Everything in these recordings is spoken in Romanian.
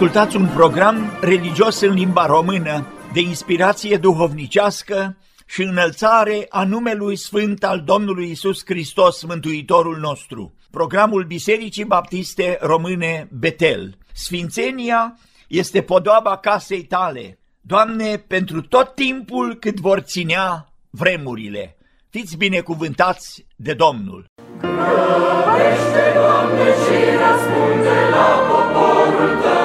Ascultați un program religios în limba română de inspirație duhovnicească și înălțare a numelui sfânt al Domnului Isus Hristos, Mântuitorul nostru. Programul Bisericii Baptiste Române Betel. Sfințenia este podoaba casei tale. Doamne, pentru tot timpul cât vor ținea vremurile. Fiți binecuvântați de Domnul! Grăbește, Doamne, și răspunde la poporul Tău.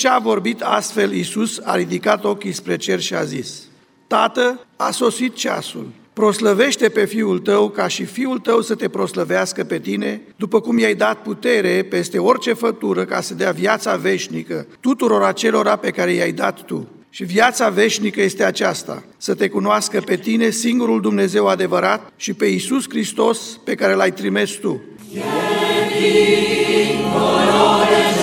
Ce a vorbit astfel, Iisus a ridicat ochii spre cer și a zis, Tată, a sosit ceasul, proslăvește pe fiul tău ca și fiul tău să te proslăvească pe tine, după cum i-ai dat putere peste orice fătură ca să dea viața veșnică tuturor acelora pe care i-ai dat tu. Și viața veșnică este aceasta, să te cunoască pe tine, singurul Dumnezeu adevărat, și pe Iisus Hristos pe care l-ai trimis tu. sa.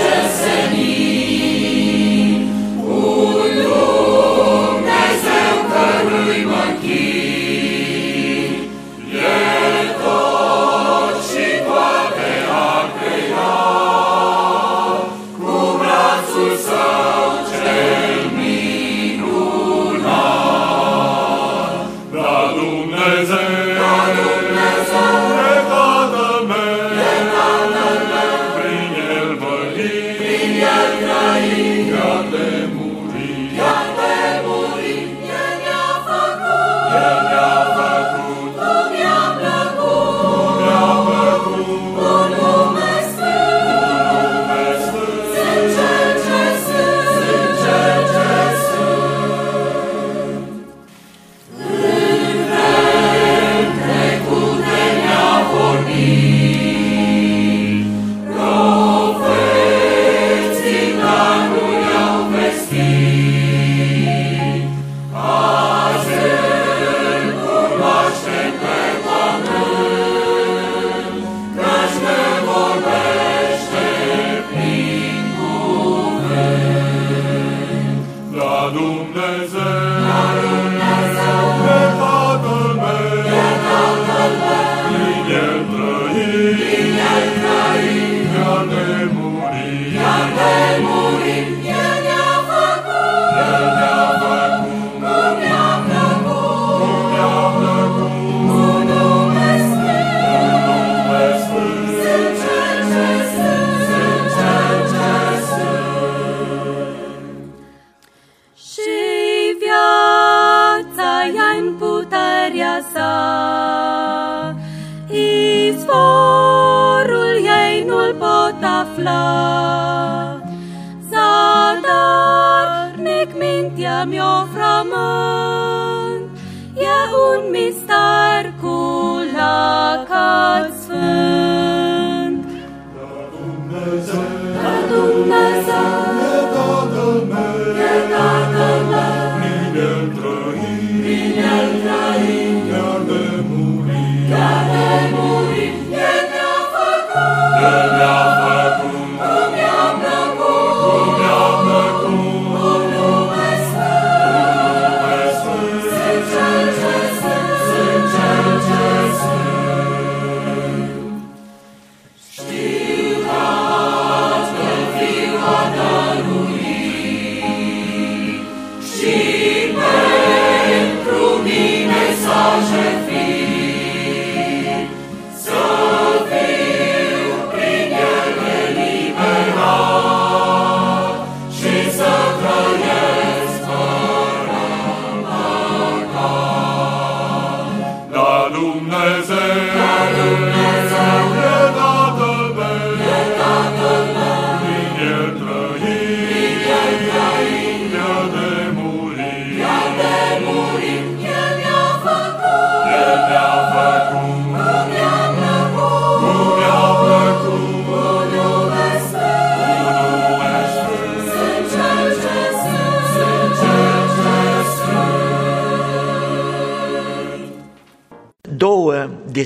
Mi-o frământ, e un mister cu lacat sfânt. Dumnezeu, Dumnezeu, e Tatăl meu, e Tatăl meu, trăim, prin-el trăim, iar de murit, chiar de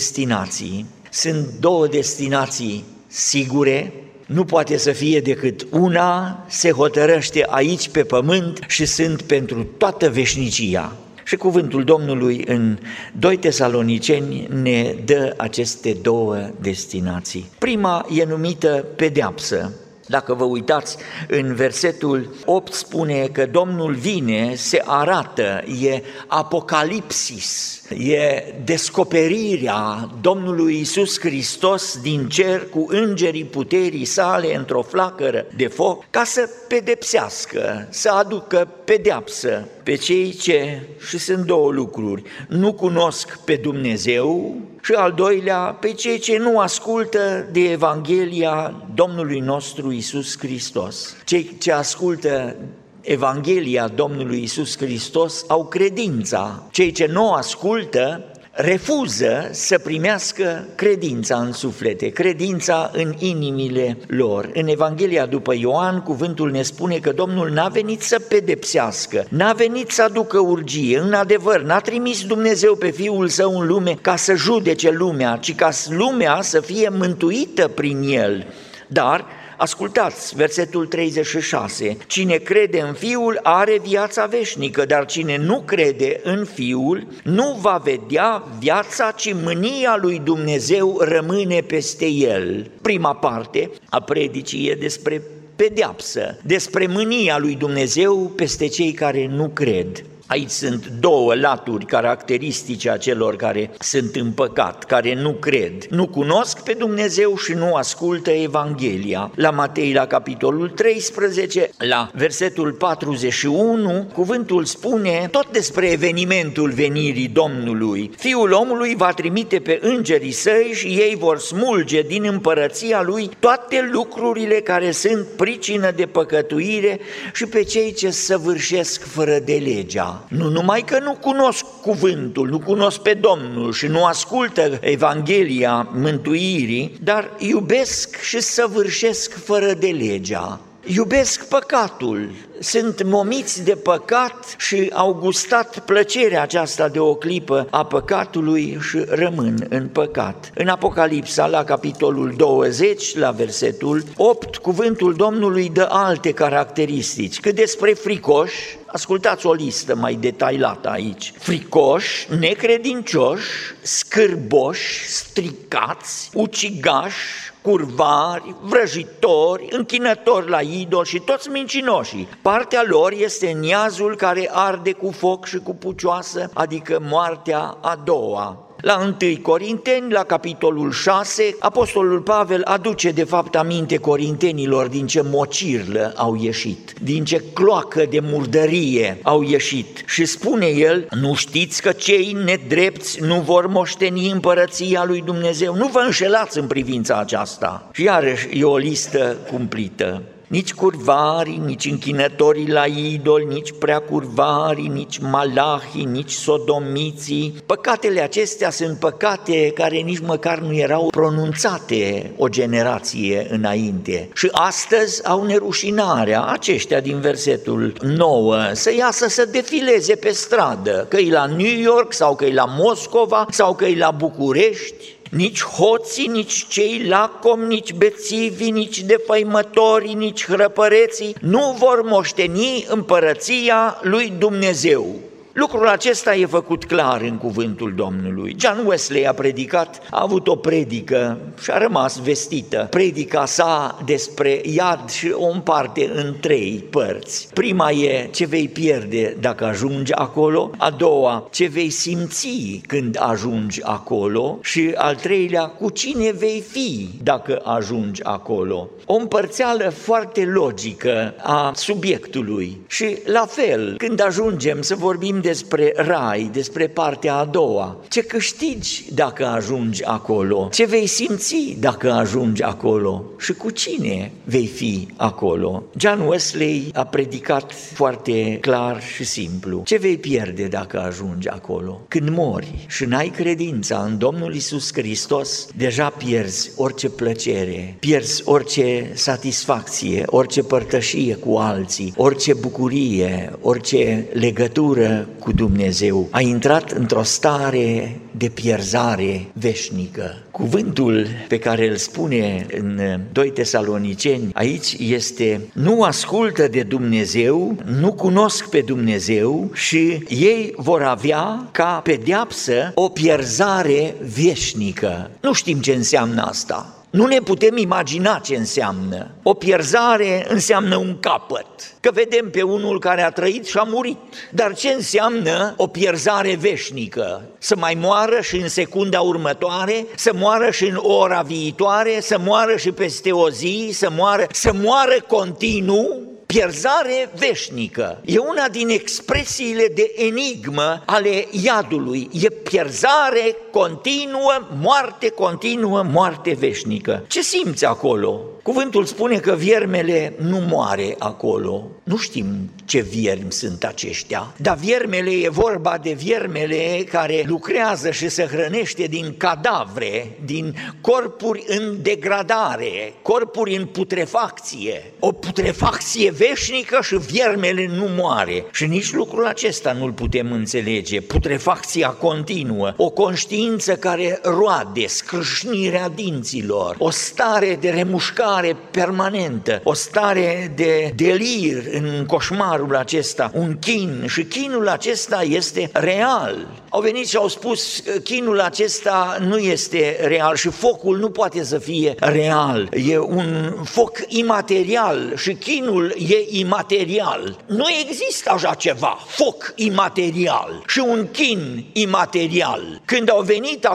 destinații. Sunt două destinații sigure, nu poate să fie decât una, se hotărăște aici pe pământ și sunt pentru toată veșnicia. Și cuvântul Domnului în 2 Tesaloniceni ne dă aceste două destinații. Prima e numită pedeapsă, dacă vă uitați, în versetul 8 spune că Domnul vine, se arată, e apocalipsis, e descoperirea Domnului Isus Hristos din cer cu îngerii puterii sale într-o flacără de foc, ca să pedepsească, să aducă pedeapsă pe cei ce, și sunt două lucruri, nu cunosc pe Dumnezeu și al doilea, pe cei ce nu ascultă de Evanghelia Domnului nostru Isus Hristos. Cei ce ascultă Evanghelia Domnului Isus Hristos au credința. Cei ce nu o ascultă refuză să primească credința în suflete, credința în inimile lor. În Evanghelia după Ioan, cuvântul ne spune că Domnul n-a venit să pedepsească, n-a venit să aducă urgie, în adevăr, n-a trimis Dumnezeu pe Fiul Său în lume ca să judece lumea, ci ca lumea să fie mântuită prin El. Dar Ascultați versetul 36. Cine crede în Fiul are viața veșnică, dar cine nu crede în Fiul nu va vedea viața, ci mânia lui Dumnezeu rămâne peste el. Prima parte a predicii e despre pedeapsă, despre mânia lui Dumnezeu peste cei care nu cred. Aici sunt două laturi caracteristice a celor care sunt în păcat, care nu cred, nu cunosc pe Dumnezeu și nu ascultă Evanghelia. La Matei, la capitolul 13, la versetul 41, cuvântul spune tot despre evenimentul venirii Domnului. Fiul omului va trimite pe îngerii săi și ei vor smulge din împărăția lui toate lucrurile care sunt pricină de păcătuire și pe cei ce săvârșesc fără de legea. Nu numai că nu cunosc cuvântul, nu cunosc pe Domnul și nu ascultă Evanghelia mântuirii, dar iubesc și săvârșesc fără de legea. Iubesc păcatul, sunt momiți de păcat și au gustat plăcerea aceasta de o clipă a păcatului și rămân în păcat. În Apocalipsa, la capitolul 20, la versetul 8, cuvântul Domnului dă alte caracteristici. Cât despre fricoși, ascultați o listă mai detaliată aici. Fricoși, necredincioși, scârboși, stricați, ucigași, curvari, vrăjitori, închinători la idol și toți mincinoșii. Partea lor este niazul care arde cu foc și cu pucioasă, adică moartea a doua. La 1 Corinteni, la capitolul 6, Apostolul Pavel aduce de fapt aminte corintenilor din ce mocirlă au ieșit, din ce cloacă de murdărie au ieșit. Și spune el, nu știți că cei nedrepți nu vor moșteni împărăția lui Dumnezeu, nu vă înșelați în privința aceasta. Și iarăși e o listă cumplită nici curvarii, nici închinătorii la idol, nici prea curvarii, nici malahii, nici sodomiții. Păcatele acestea sunt păcate care nici măcar nu erau pronunțate o generație înainte. Și astăzi au nerușinarea aceștia din versetul 9 să iasă să defileze pe stradă, că e la New York sau că e la Moscova sau că e la București, nici hoții, nici cei lacom, nici bețivii, nici defăimătorii, nici hrăpăreții nu vor moșteni împărăția lui Dumnezeu. Lucrul acesta e făcut clar în cuvântul Domnului. John Wesley a predicat, a avut o predică și a rămas vestită. Predica sa despre iad și o împarte în trei părți. Prima e ce vei pierde dacă ajungi acolo, a doua ce vei simți când ajungi acolo și al treilea cu cine vei fi dacă ajungi acolo. O împărțeală foarte logică a subiectului și la fel când ajungem să vorbim despre rai, despre partea a doua. Ce câștigi dacă ajungi acolo? Ce vei simți dacă ajungi acolo? Și cu cine vei fi acolo? John Wesley a predicat foarte clar și simplu. Ce vei pierde dacă ajungi acolo? Când mori și n-ai credința în Domnul Isus Hristos, deja pierzi orice plăcere, pierzi orice satisfacție, orice părtășie cu alții, orice bucurie, orice legătură cu Dumnezeu, a intrat într-o stare de pierzare veșnică. Cuvântul pe care îl spune în 2 Tesaloniceni aici este nu ascultă de Dumnezeu, nu cunosc pe Dumnezeu și ei vor avea ca pedeapsă o pierzare veșnică. Nu știm ce înseamnă asta. Nu ne putem imagina ce înseamnă. O pierzare înseamnă un capăt. Că vedem pe unul care a trăit și a murit. Dar ce înseamnă o pierzare veșnică? Să mai moară și în secunda următoare, să moară și în ora viitoare, să moară și peste o zi, să moară, să moară continuu, pierzare veșnică. E una din expresiile de enigmă ale iadului. E pierzare continuă, moarte continuă, moarte veșnică. Ce simți acolo? Cuvântul spune că viermele nu moare acolo. Nu știm ce viermi sunt aceștia, dar viermele e vorba de viermele care lucrează și se hrănește din cadavre, din corpuri în degradare, corpuri în putrefacție. O putrefacție veșnică și viermele nu moare. Și nici lucrul acesta nu-l putem înțelege. Putrefacția continuă, o conștiință care roade, scrâșnirea dinților, o stare de remușcare stare permanentă, o stare de delir în coșmarul acesta, un chin și chinul acesta este real. Au venit și au spus chinul acesta nu este real și focul nu poate să fie real. E un foc imaterial și chinul e imaterial. Nu există așa ceva, foc imaterial și un chin imaterial. Când au venit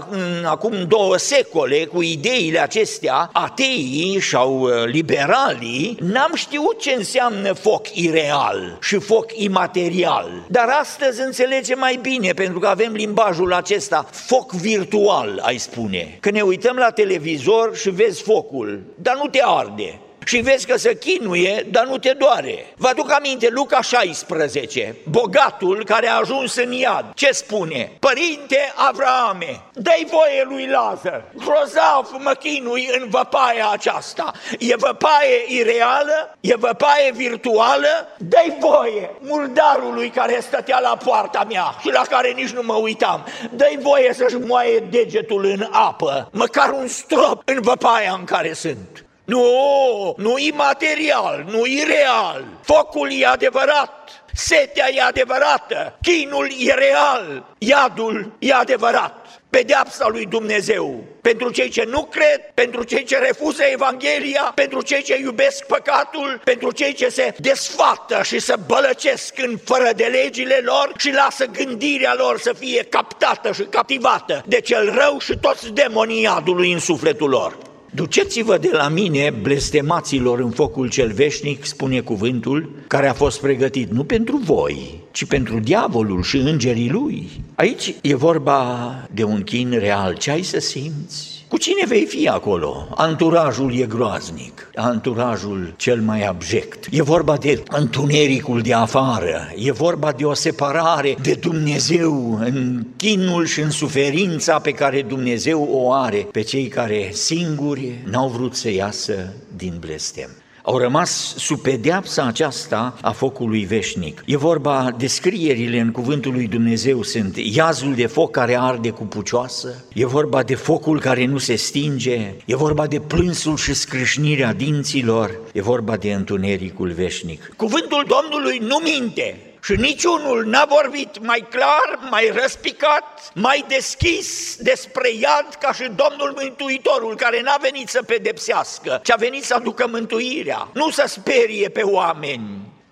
acum două secole cu ideile acestea, ateii și-au sau uh, liberalii, n-am știut ce înseamnă foc ireal și foc imaterial. Dar astăzi înțelegem mai bine, pentru că avem limbajul acesta, foc virtual, ai spune. Că ne uităm la televizor și vezi focul, dar nu te arde și vezi că se chinuie, dar nu te doare. Vă aduc aminte, Luca 16, bogatul care a ajuns în iad, ce spune? Părinte Avrahame, dai voie lui Lazar, grozav mă chinui în văpaia aceasta. E văpaie ireală? E văpaie virtuală? Dai voie murdarului care stătea la poarta mea și la care nici nu mă uitam. Dai voie să-și moaie degetul în apă, măcar un strop în văpaia în care sunt. Nu, nu imaterial, nu ireal. Focul e adevărat, setea e adevărată, chinul e real, iadul e adevărat. pedeapsa lui Dumnezeu pentru cei ce nu cred, pentru cei ce refuză Evanghelia, pentru cei ce iubesc păcatul, pentru cei ce se desfată și se bălăcesc în fără de legile lor și lasă gândirea lor să fie captată și captivată de cel rău și toți demonii iadului în sufletul lor. Duceți-vă de la mine, blestemaților în focul cel veșnic, spune cuvântul, care a fost pregătit nu pentru voi, ci pentru diavolul și îngerii lui. Aici e vorba de un chin real. Ce ai să simți? Cu cine vei fi acolo? Anturajul e groaznic, anturajul cel mai abject. E vorba de întunericul de afară, e vorba de o separare de Dumnezeu în chinul și în suferința pe care Dumnezeu o are pe cei care singuri n-au vrut să iasă din blestem au rămas sub pedeapsa aceasta a focului veșnic. E vorba, descrierile în cuvântul lui Dumnezeu. Sunt iazul de foc care arde cu pucioasă, e vorba de focul care nu se stinge, e vorba de plânsul și scrâșnirea dinților, e vorba de întunericul veșnic. Cuvântul Domnului nu minte, și niciunul n-a vorbit mai clar, mai răspicat, mai deschis despre iad ca și Domnul Mântuitorul, care n-a venit să pedepsească, ci a venit să aducă mântuirea, nu să sperie pe oameni,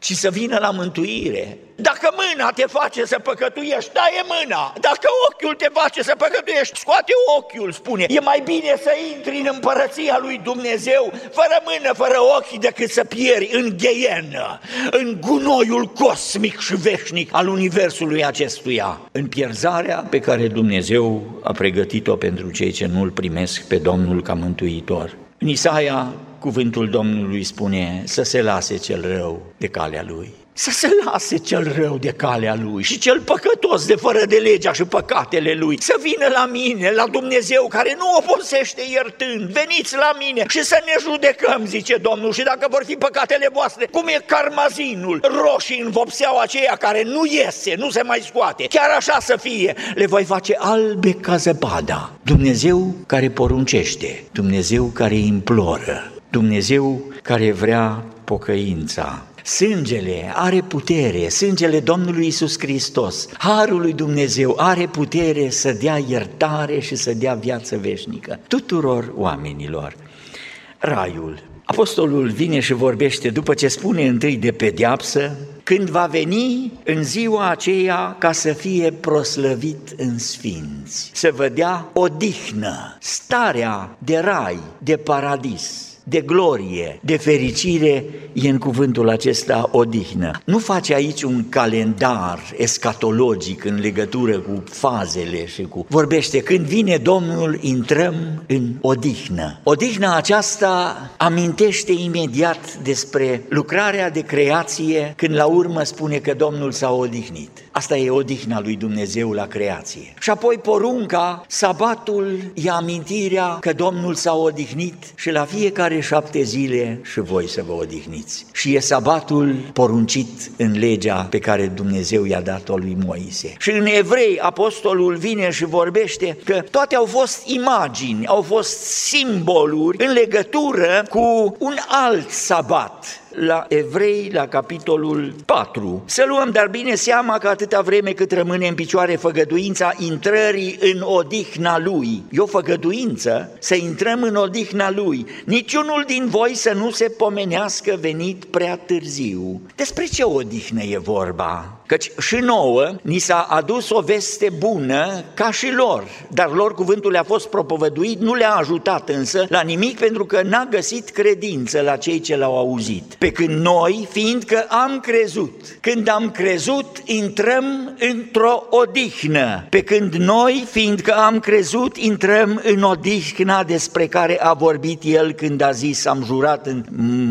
ci să vină la mântuire. Dacă mâna te face să păcătuiești, taie mâna. Dacă ochiul te face să păcătuiești, scoate ochiul, spune. E mai bine să intri în împărăția lui Dumnezeu fără mână, fără ochi, decât să pieri în gheienă, în gunoiul cosmic și veșnic al universului acestuia, în pierzarea pe care Dumnezeu a pregătit-o pentru cei ce nu-L primesc pe Domnul ca mântuitor. În Isaia, cuvântul Domnului spune să se lase cel rău de calea lui. Să se lase cel rău de calea lui și cel păcătos de fără de legea și păcatele lui, să vină la mine, la Dumnezeu care nu obosește iertând, veniți la mine și să ne judecăm, zice Domnul, și dacă vor fi păcatele voastre, cum e carmazinul roșii în vopseaua aceea care nu iese, nu se mai scoate, chiar așa să fie, le voi face albe ca zăpada. Dumnezeu care poruncește, Dumnezeu care imploră, Dumnezeu care vrea pocăința, Sângele are putere, sângele Domnului Isus Hristos, Harul lui Dumnezeu are putere să dea iertare și să dea viață veșnică tuturor oamenilor. Raiul. Apostolul vine și vorbește după ce spune întâi de pedeapsă, când va veni în ziua aceea ca să fie proslăvit în sfinți, să vă dea odihnă, starea de rai, de paradis de glorie, de fericire, e în cuvântul acesta odihnă. Nu face aici un calendar escatologic în legătură cu fazele și cu... Vorbește, când vine Domnul, intrăm în odihnă. Odihna aceasta amintește imediat despre lucrarea de creație, când la urmă spune că Domnul s-a odihnit. Asta e odihna lui Dumnezeu la creație. Și apoi porunca, sabatul e amintirea că Domnul s-a odihnit și la fiecare fiecare șapte zile și voi să vă odihniți. Și e sabatul poruncit în legea pe care Dumnezeu i-a dat-o lui Moise. Și în evrei apostolul vine și vorbește că toate au fost imagini, au fost simboluri în legătură cu un alt sabat la Evrei, la capitolul 4. Să luăm dar bine seama că atâta vreme cât rămâne în picioare făgăduința intrării în odihna Lui, e o făgăduință să intrăm în odihna Lui, niciunul din voi să nu se pomenească venit prea târziu. Despre ce odihnă e vorba? Căci și nouă ni s-a adus o veste bună ca și lor, dar lor cuvântul le-a fost propovăduit, nu le-a ajutat însă la nimic pentru că n-a găsit credință la cei ce l-au auzit. Pe când noi, fiindcă am crezut, când am crezut, intrăm într-o odihnă. Pe când noi, fiindcă am crezut, intrăm în odihna despre care a vorbit el când a zis, am jurat în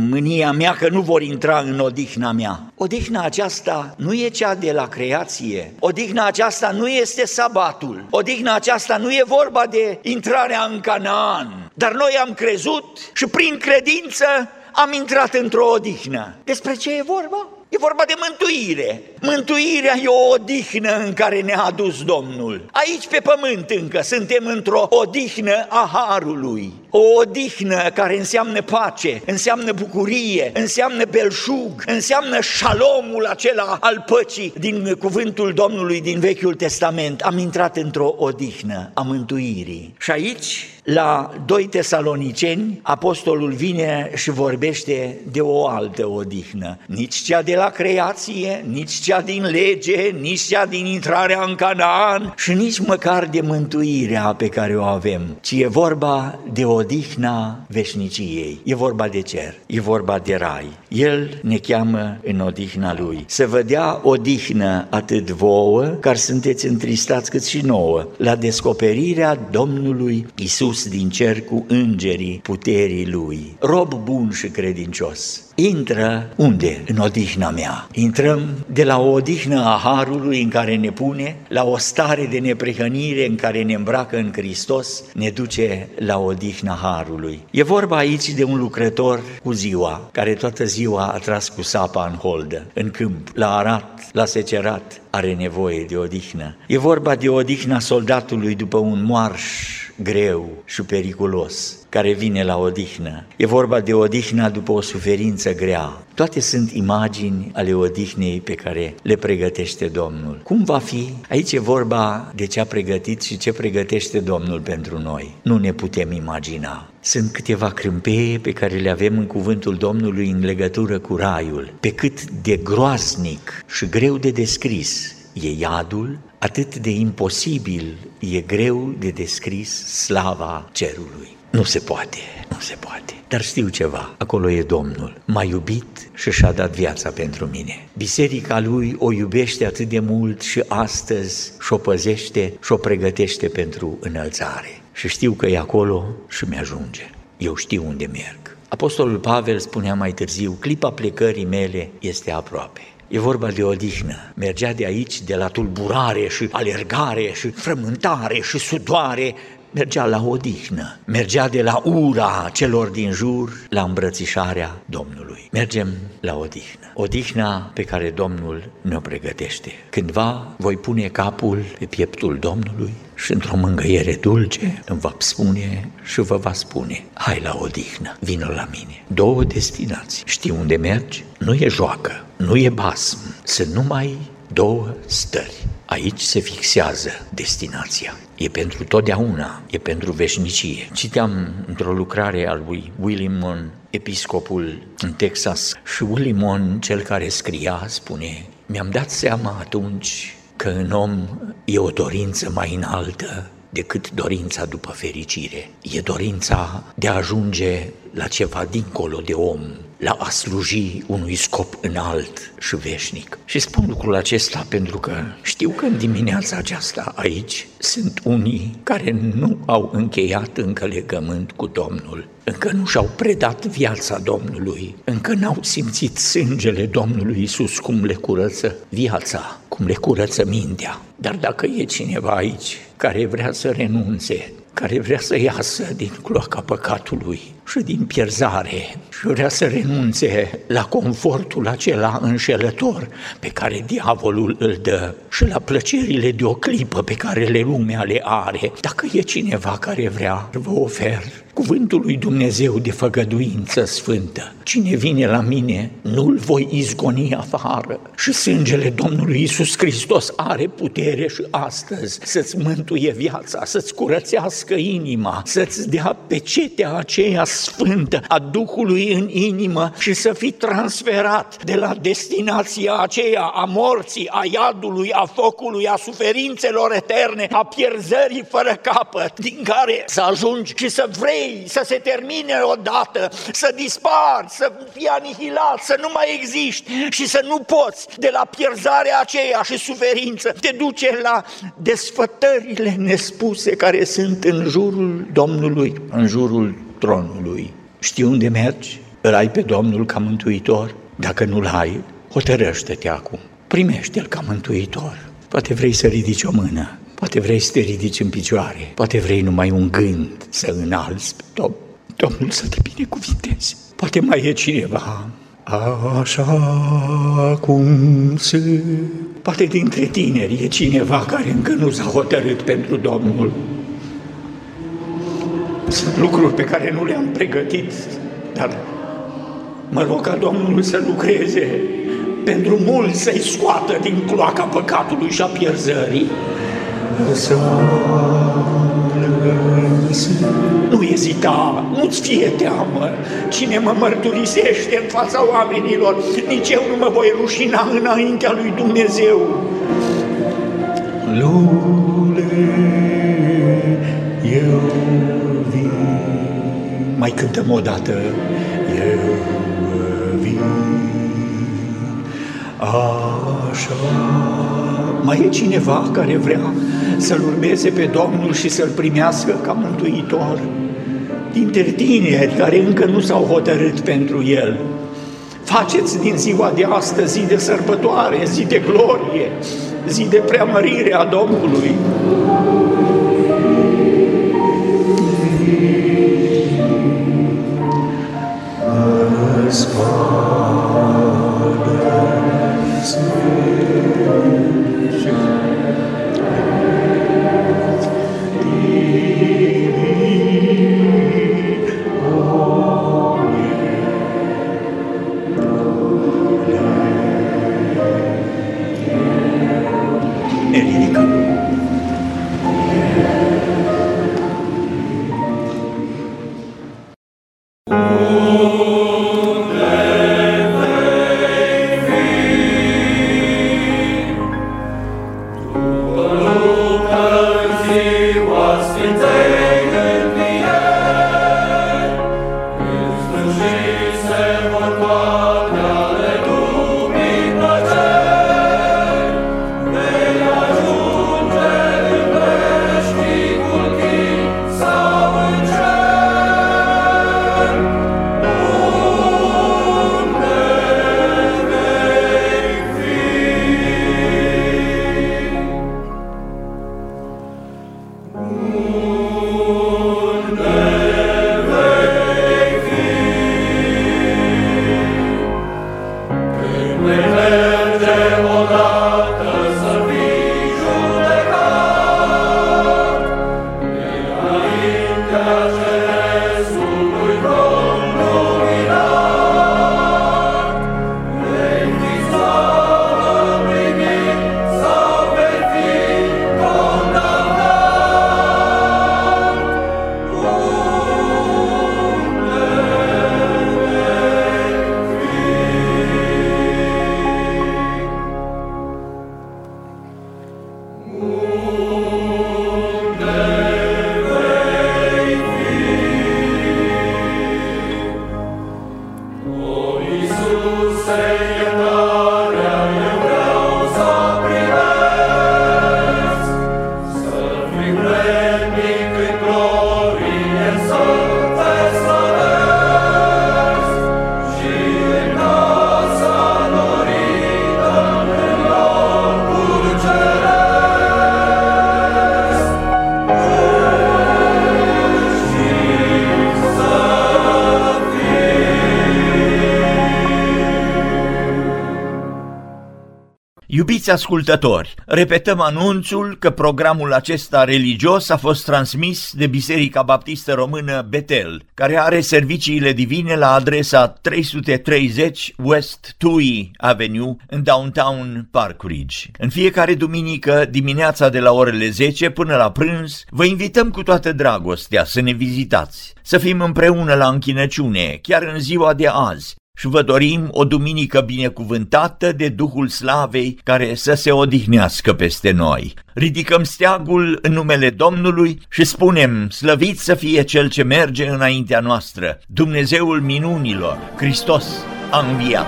mânia mea că nu vor intra în odihna mea. Odihna aceasta nu e cea de la creație. Odihna aceasta nu este sabatul. Odihna aceasta nu e vorba de intrarea în Canaan. Dar noi am crezut și prin credință am intrat într-o odihnă. Despre ce e vorba? E vorba de mântuire. Mântuirea e o odihnă în care ne-a adus Domnul. Aici pe pământ încă suntem într-o odihnă a Harului. O odihnă care înseamnă pace, înseamnă bucurie, înseamnă belșug, înseamnă șalomul acela al păcii din cuvântul Domnului din Vechiul Testament. Am intrat într-o odihnă a mântuirii. Și aici la 2 Tesaloniceni, apostolul vine și vorbește de o altă odihnă. Nici cea de la creație, nici cea din lege, nici cea din intrarea în Canaan și nici măcar de mântuirea pe care o avem, ci e vorba de odihna veșniciei. E vorba de cer, e vorba de rai. El ne cheamă în odihna lui. Să vă dea odihnă atât vouă, care sunteți întristați cât și nouă, la descoperirea Domnului Isus sus din cer cu îngerii puterii lui. Rob bun și credincios, intră unde? În odihna mea. Intrăm de la o odihnă a Harului în care ne pune, la o stare de neprihănire în care ne îmbracă în Hristos, ne duce la odihna Harului. E vorba aici de un lucrător cu ziua, care toată ziua a tras cu sapa în holdă, în câmp, la arat, la secerat, are nevoie de odihnă. E vorba de odihna soldatului după un marș greu și periculos, care vine la odihnă. E vorba de odihna după o suferință grea. Toate sunt imagini ale odihnei pe care le pregătește Domnul. Cum va fi? Aici e vorba de ce a pregătit și ce pregătește Domnul pentru noi. Nu ne putem imagina. Sunt câteva crâmpeie pe care le avem în cuvântul Domnului în legătură cu raiul. Pe cât de groaznic și greu de descris e iadul, atât de imposibil e greu de descris slava cerului. Nu se poate, nu se poate. Dar știu ceva, acolo e Domnul. M-a iubit și și-a dat viața pentru mine. Biserica lui o iubește atât de mult și astăzi și-o păzește și-o pregătește pentru înălțare. Și știu că e acolo și mi-ajunge. Eu știu unde merg. Apostolul Pavel spunea mai târziu, clipa plecării mele este aproape. E vorba de odihnă. Mergea de aici, de la tulburare și alergare și frământare și sudoare, mergea la odihnă, mergea de la ura celor din jur la îmbrățișarea Domnului. Mergem la odihnă, odihna pe care Domnul ne-o pregătește. Cândva voi pune capul pe pieptul Domnului și într-o mângăiere dulce îmi va spune și vă va spune, hai la odihnă, vină la mine. Două destinații, știi unde mergi? Nu e joacă, nu e basm, sunt numai două stări. Aici se fixează destinația. E pentru totdeauna, e pentru veșnicie. Citeam într-o lucrare al lui William Mon, episcopul în Texas, și William Mon, cel care scria, spune Mi-am dat seama atunci că în om e o dorință mai înaltă decât dorința după fericire. E dorința de a ajunge la ceva dincolo de om, la a sluji unui scop înalt și veșnic. Și spun lucrul acesta pentru că știu că în dimineața aceasta aici sunt unii care nu au încheiat încă legământ cu Domnul, încă nu și-au predat viața Domnului, încă n-au simțit sângele Domnului Isus cum le curăță viața, cum le curăță mintea. Dar dacă e cineva aici care vrea să renunțe care vrea să iasă din cloaca păcatului și din pierzare și vrea să renunțe la confortul acela înșelător pe care diavolul îl dă și la plăcerile de o clipă pe care le lumea le are. Dacă e cineva care vrea, vă ofer cuvântul lui Dumnezeu de făgăduință sfântă. Cine vine la mine, nu-l voi izgoni afară. Și sângele Domnului Isus Hristos are putere și astăzi să-ți mântuie viața, să-ți curățească inima, să-ți dea pecetea aceea sfântă a Duhului în inimă și să fii transferat de la destinația aceea a morții, a iadului, a focului, a suferințelor eterne, a pierzării fără capăt, din care să ajungi și să vrei vrei să se termine odată, să dispari, să fii anihilat, să nu mai existi și să nu poți de la pierzarea aceea și suferință, te duce la desfătările nespuse care sunt în jurul Domnului, în jurul tronului. Știi unde mergi? Îl ai pe Domnul ca mântuitor? Dacă nu-l ai, hotărăște-te acum. Primește-l ca mântuitor. Poate vrei să ridici o mână Poate vrei să te ridici în picioare, poate vrei numai un gând să înalți pe Domnul, Domnul să te binecuvinteze. Poate mai e cineva Așa cum se... Poate dintre tineri e cineva care încă nu s-a hotărât pentru Domnul. Sunt lucruri pe care nu le-am pregătit, dar mă rog ca Domnul să lucreze pentru mulți să-i scoată din cloaca păcatului și a pierzării. Să nu ezita, nu-ți fie teamă. Cine mă mărturisește în fața oamenilor, nici eu nu mă voi rușina înaintea lui Dumnezeu. Lule, eu vin. Mai cântăm o dată. Așa. Mai e cineva care vrea să-L urmeze pe Domnul și să-L primească ca mântuitor? Dintre tineri care încă nu s-au hotărât pentru El. Faceți din ziua de astăzi zi de sărbătoare, zi de glorie, zi de preamărire a Domnului. Iubiți ascultători, repetăm anunțul că programul acesta religios a fost transmis de Biserica Baptistă Română Betel, care are serviciile divine la adresa 330 West Tui Avenue în downtown Park Ridge. În fiecare duminică dimineața de la orele 10 până la prânz, vă invităm cu toată dragostea să ne vizitați, să fim împreună la închinăciune, chiar în ziua de azi, și vă dorim o duminică binecuvântată de Duhul Slavei care să se odihnească peste noi. Ridicăm steagul în numele Domnului și spunem, slăvit să fie Cel ce merge înaintea noastră, Dumnezeul minunilor, Hristos a înviat.